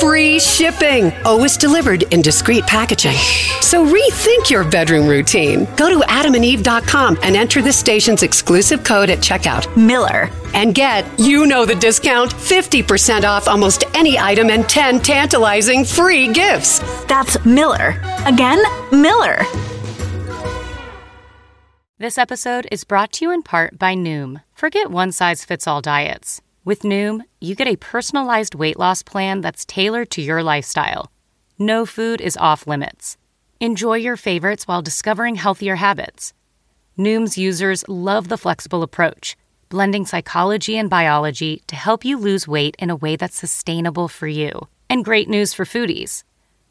Free shipping, always delivered in discreet packaging. So rethink your bedroom routine. Go to adamandeve.com and enter the station's exclusive code at checkout. Miller. And get, you know the discount, 50% off almost any item and 10 tantalizing free gifts. That's Miller. Again, Miller. This episode is brought to you in part by Noom. Forget one size fits all diets. With Noom, you get a personalized weight loss plan that's tailored to your lifestyle. No food is off limits. Enjoy your favorites while discovering healthier habits. Noom's users love the flexible approach, blending psychology and biology to help you lose weight in a way that's sustainable for you. And great news for foodies.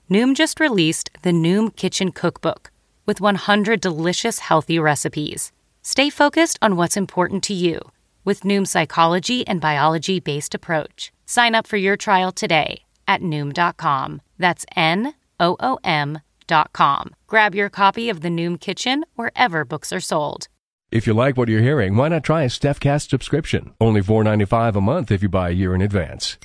Noom just released the Noom Kitchen Cookbook with 100 delicious healthy recipes. Stay focused on what's important to you with Noom's psychology and biology based approach. Sign up for your trial today at Noom.com. That's N O O M.com. Grab your copy of The Noom Kitchen wherever books are sold. If you like what you're hearing, why not try a StephCast subscription? Only $4.95 a month if you buy a year in advance.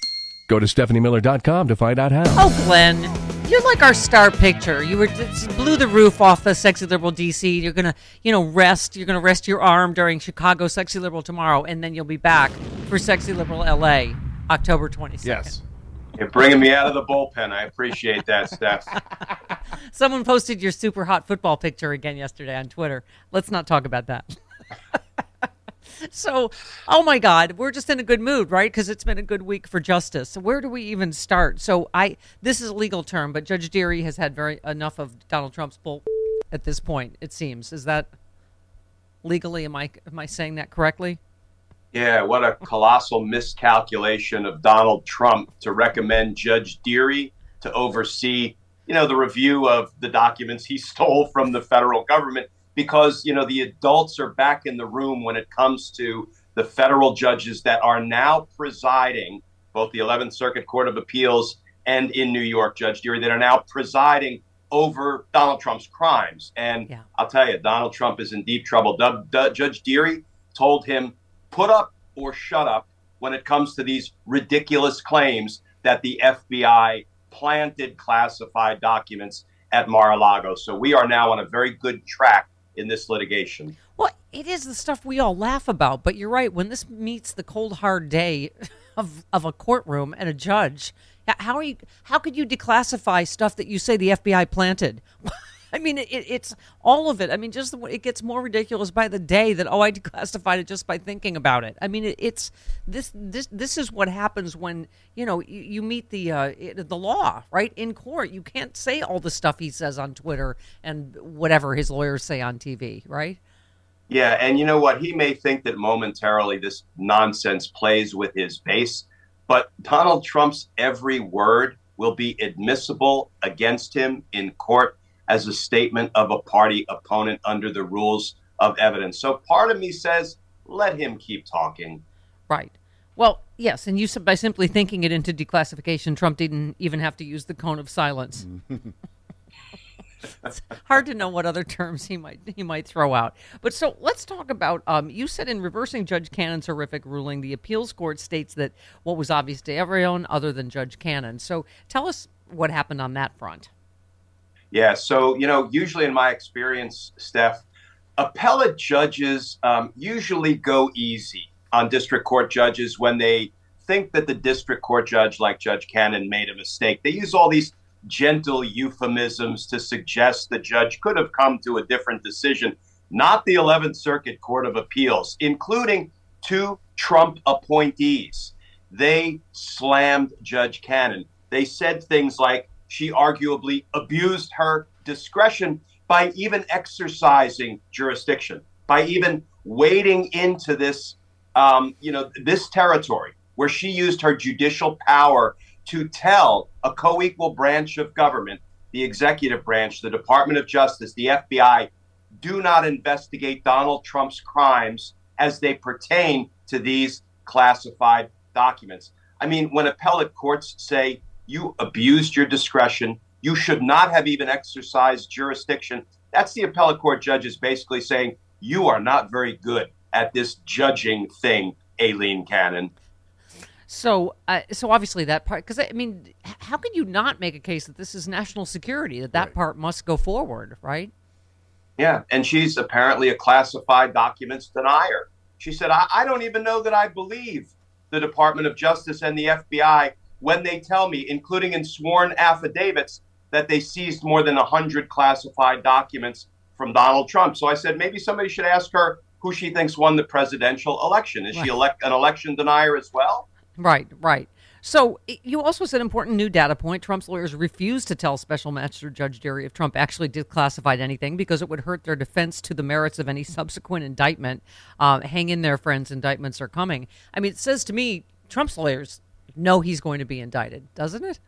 Go to StephanieMiller.com to find out how. Oh, Glenn, you're like our star picture. You were just blew the roof off the sexy liberal DC. You're gonna, you know, rest. You're gonna rest your arm during Chicago Sexy Liberal tomorrow, and then you'll be back for Sexy Liberal LA, October 22nd. Yes. You're bringing me out of the bullpen. I appreciate that, Steph. Someone posted your super hot football picture again yesterday on Twitter. Let's not talk about that. so, oh my God, we're just in a good mood, right? Because it's been a good week for justice. So where do we even start? So, I this is a legal term, but Judge Dearie has had very enough of Donald Trump's bull at this point. It seems is that legally? Am I am I saying that correctly? Yeah, what a colossal miscalculation of Donald Trump to recommend Judge Dearie to oversee, you know, the review of the documents he stole from the federal government because, you know, the adults are back in the room when it comes to the federal judges that are now presiding, both the 11th Circuit Court of Appeals and in New York, Judge Dearie, that are now presiding over Donald Trump's crimes. And Yeah. I'll tell you, Donald Trump is in deep trouble. Judge Dearie told him, put up or shut up when it comes to these ridiculous claims that the FBI planted classified documents at Mar-a-Lago. So we are now on a very good track in this litigation. Well, it is the stuff we all laugh about, but you're right. When this meets the cold hard day of of a courtroom and a judge, how are you? How could you declassify stuff that you say the FBI planted? I mean, it, it's all of it. I mean, just the, it gets more ridiculous by the day that oh, I declassified it just by thinking about it. I mean, it, it's this this this is what happens when you know you, you meet the uh, it, the law right in court. You can't say all the stuff he says on Twitter and whatever his lawyers say on TV, right? Yeah, and you know what? He may think that momentarily this nonsense plays with his base, but Donald Trump's every word will be admissible against him in court as a statement of a party opponent under the rules of evidence. So part of me says, let him keep talking. Right. Well, yes, and you said by simply thinking it into declassification, Trump didn't even have to use the cone of silence. it's hard to know what other terms he might he might throw out. But so let's talk about. Um, you said in reversing Judge Cannon's horrific ruling, the appeals court states that what was obvious to everyone other than Judge Cannon. So tell us what happened on that front. Yeah, so, you know, usually in my experience, Steph, appellate judges um, usually go easy on district court judges when they think that the district court judge, like Judge Cannon, made a mistake. They use all these gentle euphemisms to suggest the judge could have come to a different decision. Not the 11th Circuit Court of Appeals, including two Trump appointees. They slammed Judge Cannon. They said things like she arguably abused her discretion by even exercising jurisdiction. by even wading into this, um, you know, this territory where she used her judicial power to tell a co-equal branch of government, the executive branch, the Department of Justice, the FBI, do not investigate Donald Trump's crimes as they pertain to these classified documents. I mean, when appellate courts say you abused your discretion, you should not have even exercised jurisdiction, that's the appellate court judges basically saying you are not very good at this judging thing, Aileen Cannon. So, uh, so obviously that part, because I mean, how can you not make a case that this is national security, that that right. part must go forward, right? Yeah, and she's apparently a classified documents denier. She said, I, I don't even know that I believe the Department of Justice and the FBI when they tell me, including in sworn affidavits, that they seized more than 100 classified documents from Donald Trump. So I said, maybe somebody should ask her who she thinks won the presidential election. Is right. she elect- an election denier as well? Right, right. So you also said important new data point. Trump's lawyers refused to tell Special Master Judge Dearie if Trump actually declassified anything because it would hurt their defense to the merits of any subsequent indictment. Uh, hang in there, friends. Indictments are coming. I mean, it says to me, Trump's lawyers know he's going to be indicted, doesn't it?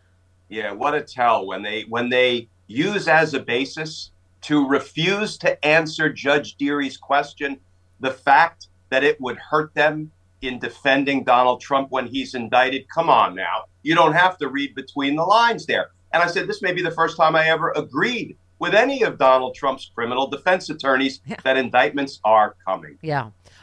Yeah, what a tell when they when they use as a basis to refuse to answer Judge Dearie's question the fact that it would hurt them in defending Donald Trump when he's indicted. Come on now. You don't have to read between the lines there. And I said, this may be the first time I ever agreed with any of Donald Trump's criminal defense attorneys yeah. that indictments are coming. Yeah.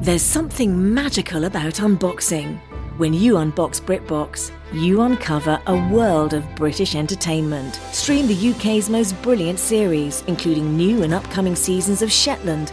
There's something magical about unboxing. When you unbox BritBox, you uncover a world of British entertainment. Stream the UK's most brilliant series, including new and upcoming seasons of Shetland,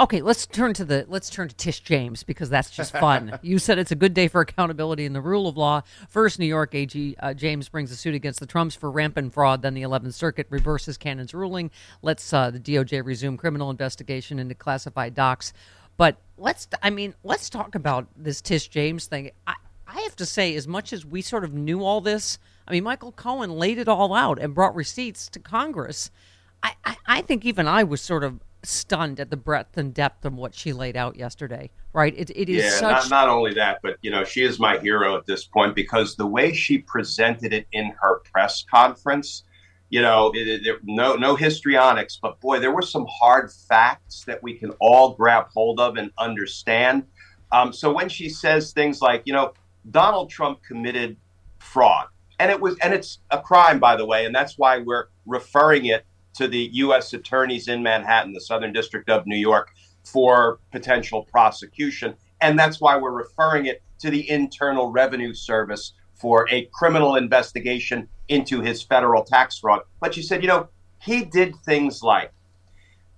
Okay, let's turn to the let's turn to Tish James because that's just fun. you said it's a good day for accountability and the rule of law. First, New York AG uh, James brings a suit against the Trumps for rampant fraud. Then the 11th Circuit reverses Cannon's ruling. Let's uh, the DOJ resume criminal investigation into classified docs. But let's I mean let's talk about this Tish James thing. I, I have to say, as much as we sort of knew all this, I mean Michael Cohen laid it all out and brought receipts to Congress. I, I, I think even I was sort of stunned at the breadth and depth of what she laid out yesterday. Right? It, it is yeah, such... not, not only that, but you know, she is my hero at this point because the way she presented it in her press conference, you know, it, it, no no histrionics, but boy, there were some hard facts that we can all grab hold of and understand. Um, so when she says things like, you know, Donald Trump committed fraud, and it was and it's a crime, by the way, and that's why we're referring it to the U.S. attorneys in Manhattan, the Southern District of New York, for potential prosecution. And that's why we're referring it to the Internal Revenue Service for a criminal investigation into his federal tax fraud. But she said, you know, he did things like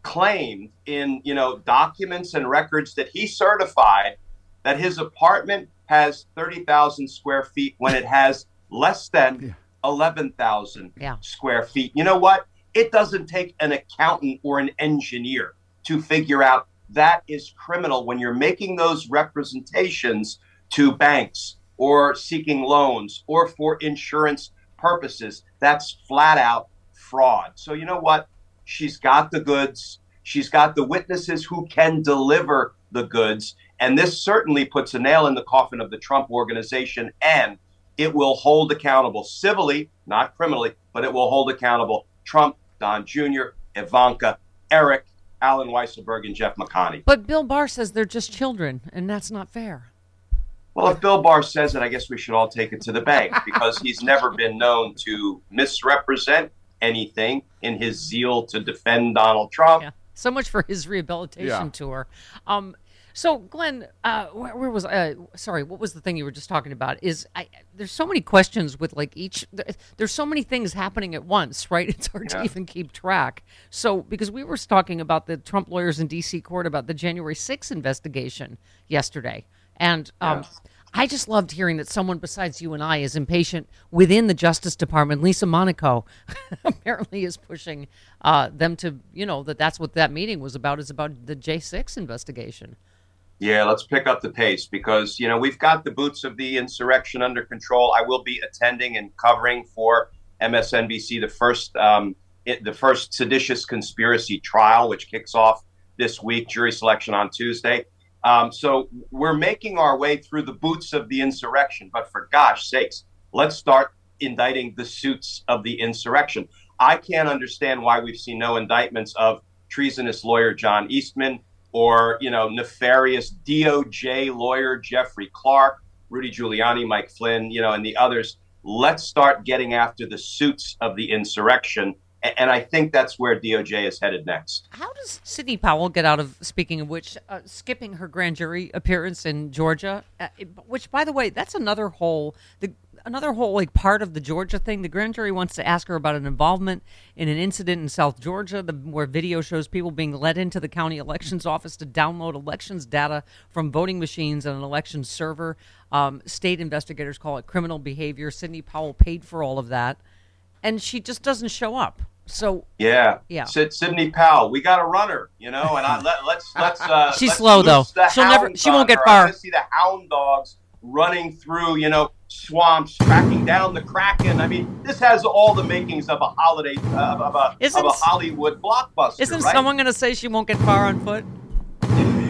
claimed in, you know, documents and records that he certified that his apartment has 30,000 square feet when it has less than 11,000 yeah. square feet. You know what? It doesn't take an accountant or an engineer to figure out that is criminal when you're making those representations to banks or seeking loans or for insurance purposes. That's flat out fraud. So, you know what? She's got the goods. She's got the witnesses who can deliver the goods. And this certainly puts a nail in the coffin of the Trump organization. And it will hold accountable civilly, not criminally, but it will hold accountable Trump, Don Jr., Ivanka, Eric, Allen Weisselberg, and Jeff McConney. But Bill Barr says they're just children, and that's not fair. Well, if Bill Barr says it, I guess we should all take it to the bank because he's never been known to misrepresent anything in his zeal to defend Donald Trump. Yeah. So much for his rehabilitation Yeah. tour. Um, so Glenn, uh, where, where was uh, sorry, what was the thing you were just talking about? Is I there's so many questions with like each there- there's so many things happening at once, right? It's hard to even keep track. So because we were talking about the Trump lawyers in D.C. court about the January 6th investigation yesterday, and um, Yes. I just loved hearing that someone besides you and I is impatient within the Justice Department. Lisa Monaco apparently is pushing uh, them to, you know, that that's what that meeting was about. Is about the J6 investigation. Yeah, let's pick up the pace because, you know, we've got the boots of the insurrection under control. I will be attending and covering for MSNBC the first um, it, the first seditious conspiracy trial, which kicks off this week, jury selection on Tuesday. Um, so we're making our way through the boots of the insurrection. But for gosh sakes, let's start indicting the suits of the insurrection. I can't understand why we've seen no indictments of treasonous lawyer John Eastman or you know nefarious DOJ lawyer Jeffrey Clark, Rudy Giuliani, Mike Flynn, you know, and the others. Let's start getting after the suits of the insurrection, and I think that's where DOJ is headed next. How does Sidney Powell get out of, speaking of which, uh, skipping her grand jury appearance in Georgia? Uh, which, by the way, that's another whole the another whole like part of the Georgia thing. The grand jury wants to ask her about an involvement in an incident in South Georgia, the, where video shows people being led into the county elections office to download elections data from voting machines and an election server. Um, state investigators call it criminal behavior. Sidney Powell paid for all of that, and she just doesn't show up. So Yeah, Yeah. Sid, Sidney Powell, we got a runner, you know, and I, let, let's let's. Uh, She's let's slow, though. She'll never. She won't get far. I see the hound dogs running through, you know, swamps, tracking down the kraken. I mean, this has all the makings of a holiday uh, of a Isn't of a Hollywood blockbuster. Isn't right? someone going to say she won't get far on foot?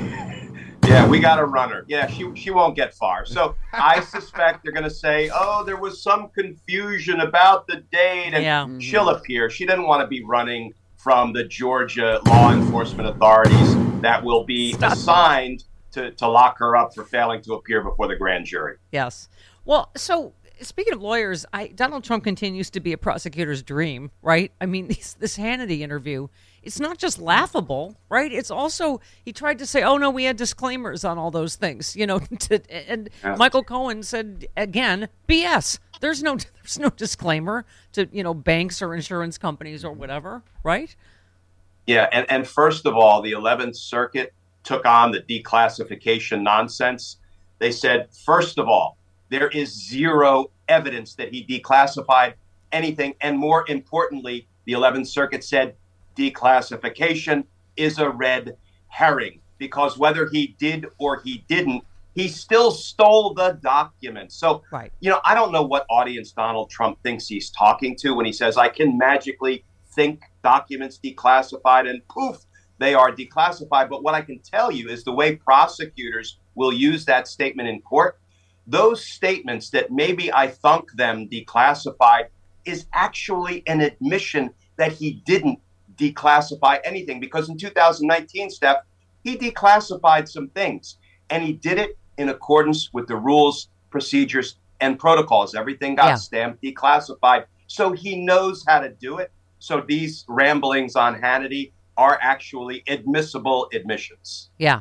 Yeah, we got a runner. Yeah, she she won't get far. So I suspect they're going to say, "Oh, there was some confusion about the date," and Yeah. she'll appear. She didn't want to be running from the Georgia law enforcement authorities that will be assigned to, to lock her up for failing to appear before the grand jury. Yes. Well, so speaking of lawyers, I, Donald Trump continues to be a prosecutor's dream, right? I mean, this, this Hannity interview, it's not just laughable, right? It's also he tried to say, "Oh no, we had disclaimers on all those things," you know. To, and Yeah. Michael Cohen said again, "BS. There's no there's no disclaimer to you know banks or insurance companies or whatever, right?" Yeah, and, and first of all, the 11th Circuit took on the declassification nonsense. They said, first of all, there is zero evidence that he declassified anything. And more importantly, the 11th Circuit said declassification is a red herring because whether he did or he didn't, he still stole the documents. So, Right. you know, I don't know what audience Donald Trump thinks he's talking to when he says, I can magically think documents declassified and poof, they are declassified. But what I can tell you is the way prosecutors will use that statement in court, those statements that maybe I thunk them declassified is actually an admission that he didn't declassify anything because in 2019, Steph, he declassified some things and he did it in accordance with the rules, procedures, and protocols. Everything got Yeah. stamped declassified. So he knows how to do it. So these ramblings on Hannity are actually admissible admissions. Yeah.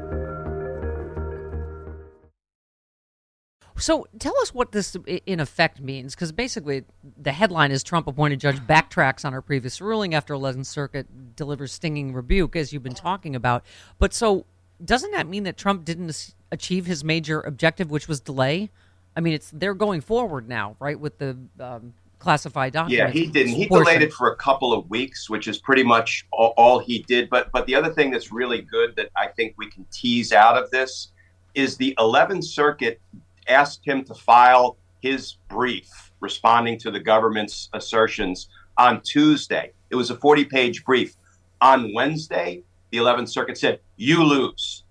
So tell us what this in effect means, because basically the headline is Trump appointed judge backtracks on her previous ruling after 11th Circuit delivers stinging rebuke, as you've been talking about. But so doesn't that mean that Trump didn't achieve his major objective, which was delay? I mean, it's they're going forward now, right, with the um, classified documents. Yeah, he didn't. He portion. delayed it for a couple of weeks, which is pretty much all, all he did. But but the other thing that's really good that I think we can tease out of this is the 11th Circuit asked him to file his brief responding to the government's assertions on Tuesday. It was a 40 page brief. On Wednesday, the 11th Circuit said, You lose.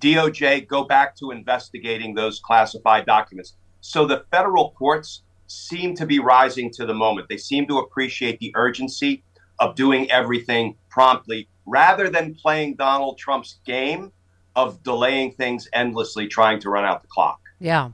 DOJ, go back to investigating those classified documents. So the federal courts seem to be rising to the moment. They seem to appreciate the urgency of doing everything promptly rather than playing Donald Trump's game of delaying things endlessly, trying to run out the clock. Yeah.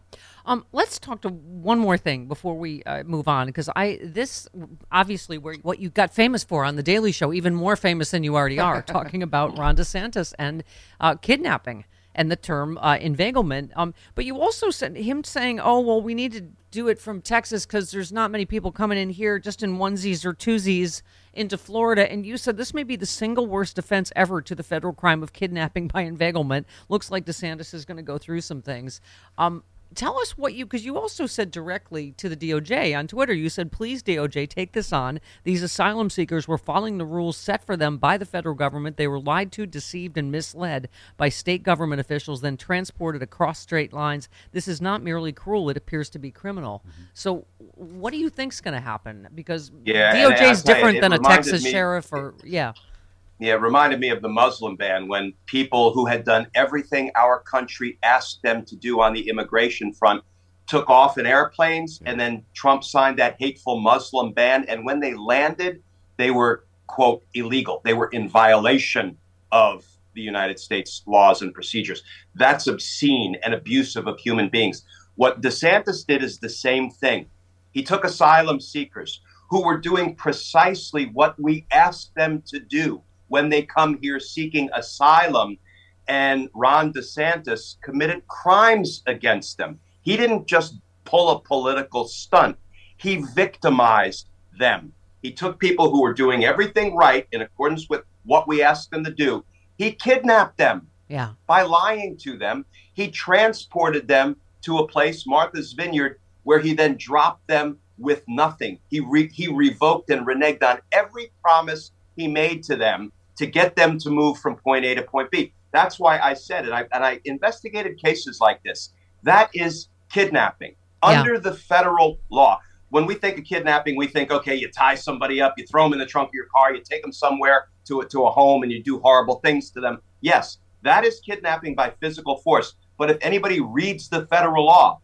Um, let's talk to one more thing before we uh, move on, because I this obviously where what you got famous for on the Daily Show, even more famous than you already are, talking about Ron DeSantis and uh, kidnapping and the term uh, inveiglement. Um, but you also said him saying, "Oh well, we need to do it from Texas because there's not many people coming in here just in onesies or twosies into Florida." And you said this may be the single worst offense ever to the federal crime of kidnapping by inveiglement. Looks like DeSantis is going to go through some things. Um, tell us what you because you also said directly to the DOJ on Twitter. You said, "Please, DOJ, take this on. These asylum seekers were following the rules set for them by the federal government. They were lied to, deceived, and misled by state government officials, then transported across straight lines. This is not merely cruel; it appears to be criminal." Mm-hmm. So, what do you think's going to happen? Because yeah, DOJ is different than a Texas me, sheriff, or yeah. Yeah, it reminded me of the Muslim ban when people who had done everything our country asked them to do on the immigration front took off in airplanes, and then Trump signed that hateful Muslim ban. And when they landed, they were, quote, illegal. They were in violation of the United States laws and procedures. That's obscene and abusive of human beings. What DeSantis did is the same thing. He took asylum seekers who were doing precisely what we asked them to do when they come here seeking asylum. And Ron DeSantis committed crimes against them. He didn't just pull a political stunt, he victimized them. He took people who were doing everything right in accordance with what we asked them to do. He kidnapped them yeah. by lying to them. He transported them to a place, Martha's Vineyard, where he then dropped them with nothing. He re- he revoked and reneged on every promise he made to them to get them to move from point A to point B. That's why I said it. I, and I investigated cases like this. That is kidnapping under the federal law. When we think of kidnapping, we think, okay, you tie somebody up, you throw them in the trunk of your car, you take them somewhere to a, to a home, and you do horrible things to them. Yes, that is kidnapping by physical force. But if anybody reads the federal law,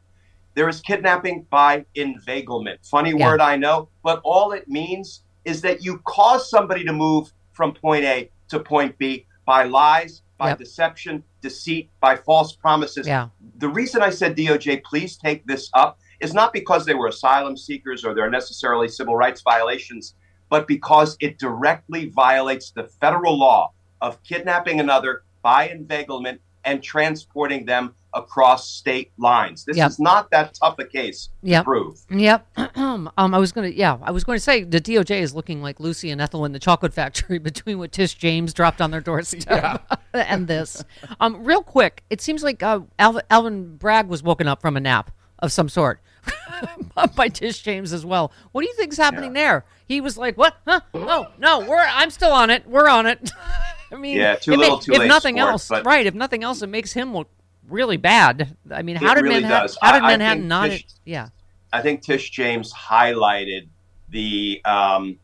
there is kidnapping by inveiglement. Funny yeah. word, I know, but all it means is that you cause somebody to move from point A to point B by lies, by yep. deception, deceit, by false promises. Yeah. The reason I said DOJ, please take this up, is not because they were asylum seekers or they're necessarily civil rights violations, but because it directly violates the federal law of kidnapping another by inveiglement and transporting them across state lines. This yep. is not that tough a case yep. to prove. Yep. um, I was going to, yeah, I was going to say the DOJ is looking like Lucy and Ethel in the chocolate factory between what Tish James dropped on their doorstep yeah. and this. Um, real quick, it seems like uh, Alvin, Alvin Bragg was woken up from a nap of some sort. by Tish James as well. What do you think's happening yeah. there? He was like, "What? Huh? No, no, we're I'm still on it. We're on it." I mean, yeah, too little, may, too if late. If nothing sport, else, but... right? If nothing else, it makes him look really bad. I mean, how it did really Manhattan? Does. How did I, Manhattan I not? Tish, yeah, I think Tish James highlighted the um,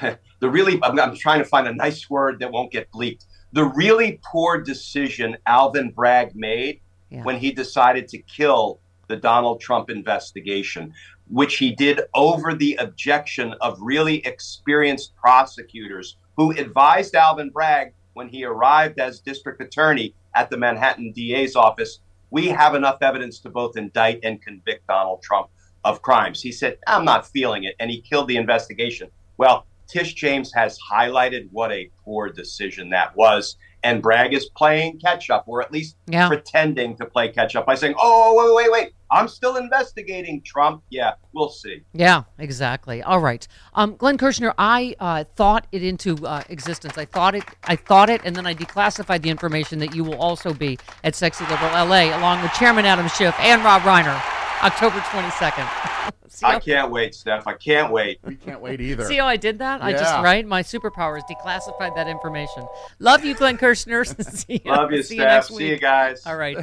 the really. I'm, I'm, trying to find a nice word that won't get bleeped. The really poor decision Alvin Bragg made yeah. when he decided to kill the Donald Trump investigation, which he did over the objection of really experienced prosecutors who advised Alvin Bragg when he arrived as district attorney at the Manhattan DA's office, we have enough evidence to both indict and convict Donald Trump of crimes. He said, I'm not feeling it. And he killed the investigation. Well, Tish James has highlighted what a poor decision that was. And Bragg is playing catch up, or at least Yeah. pretending to play catch up by saying, oh, wait, wait, wait, I'm still investigating Trump. Yeah, we'll see. Yeah, exactly. All right, um, Glenn Kirschner, I uh, thought it into uh, existence. I thought it. I thought it, and then I declassified the information that you will also be at Sexy Liberal LA, along with Chairman Adam Schiff and Rob Reiner, October twenty second. I can't wait, Steph. I can't wait. We can't wait either. See how I did that? I just right. My superpowers declassified that information. Love you, Glenn Kirschner. see you, Love you, see Steph. next See you guys. All right.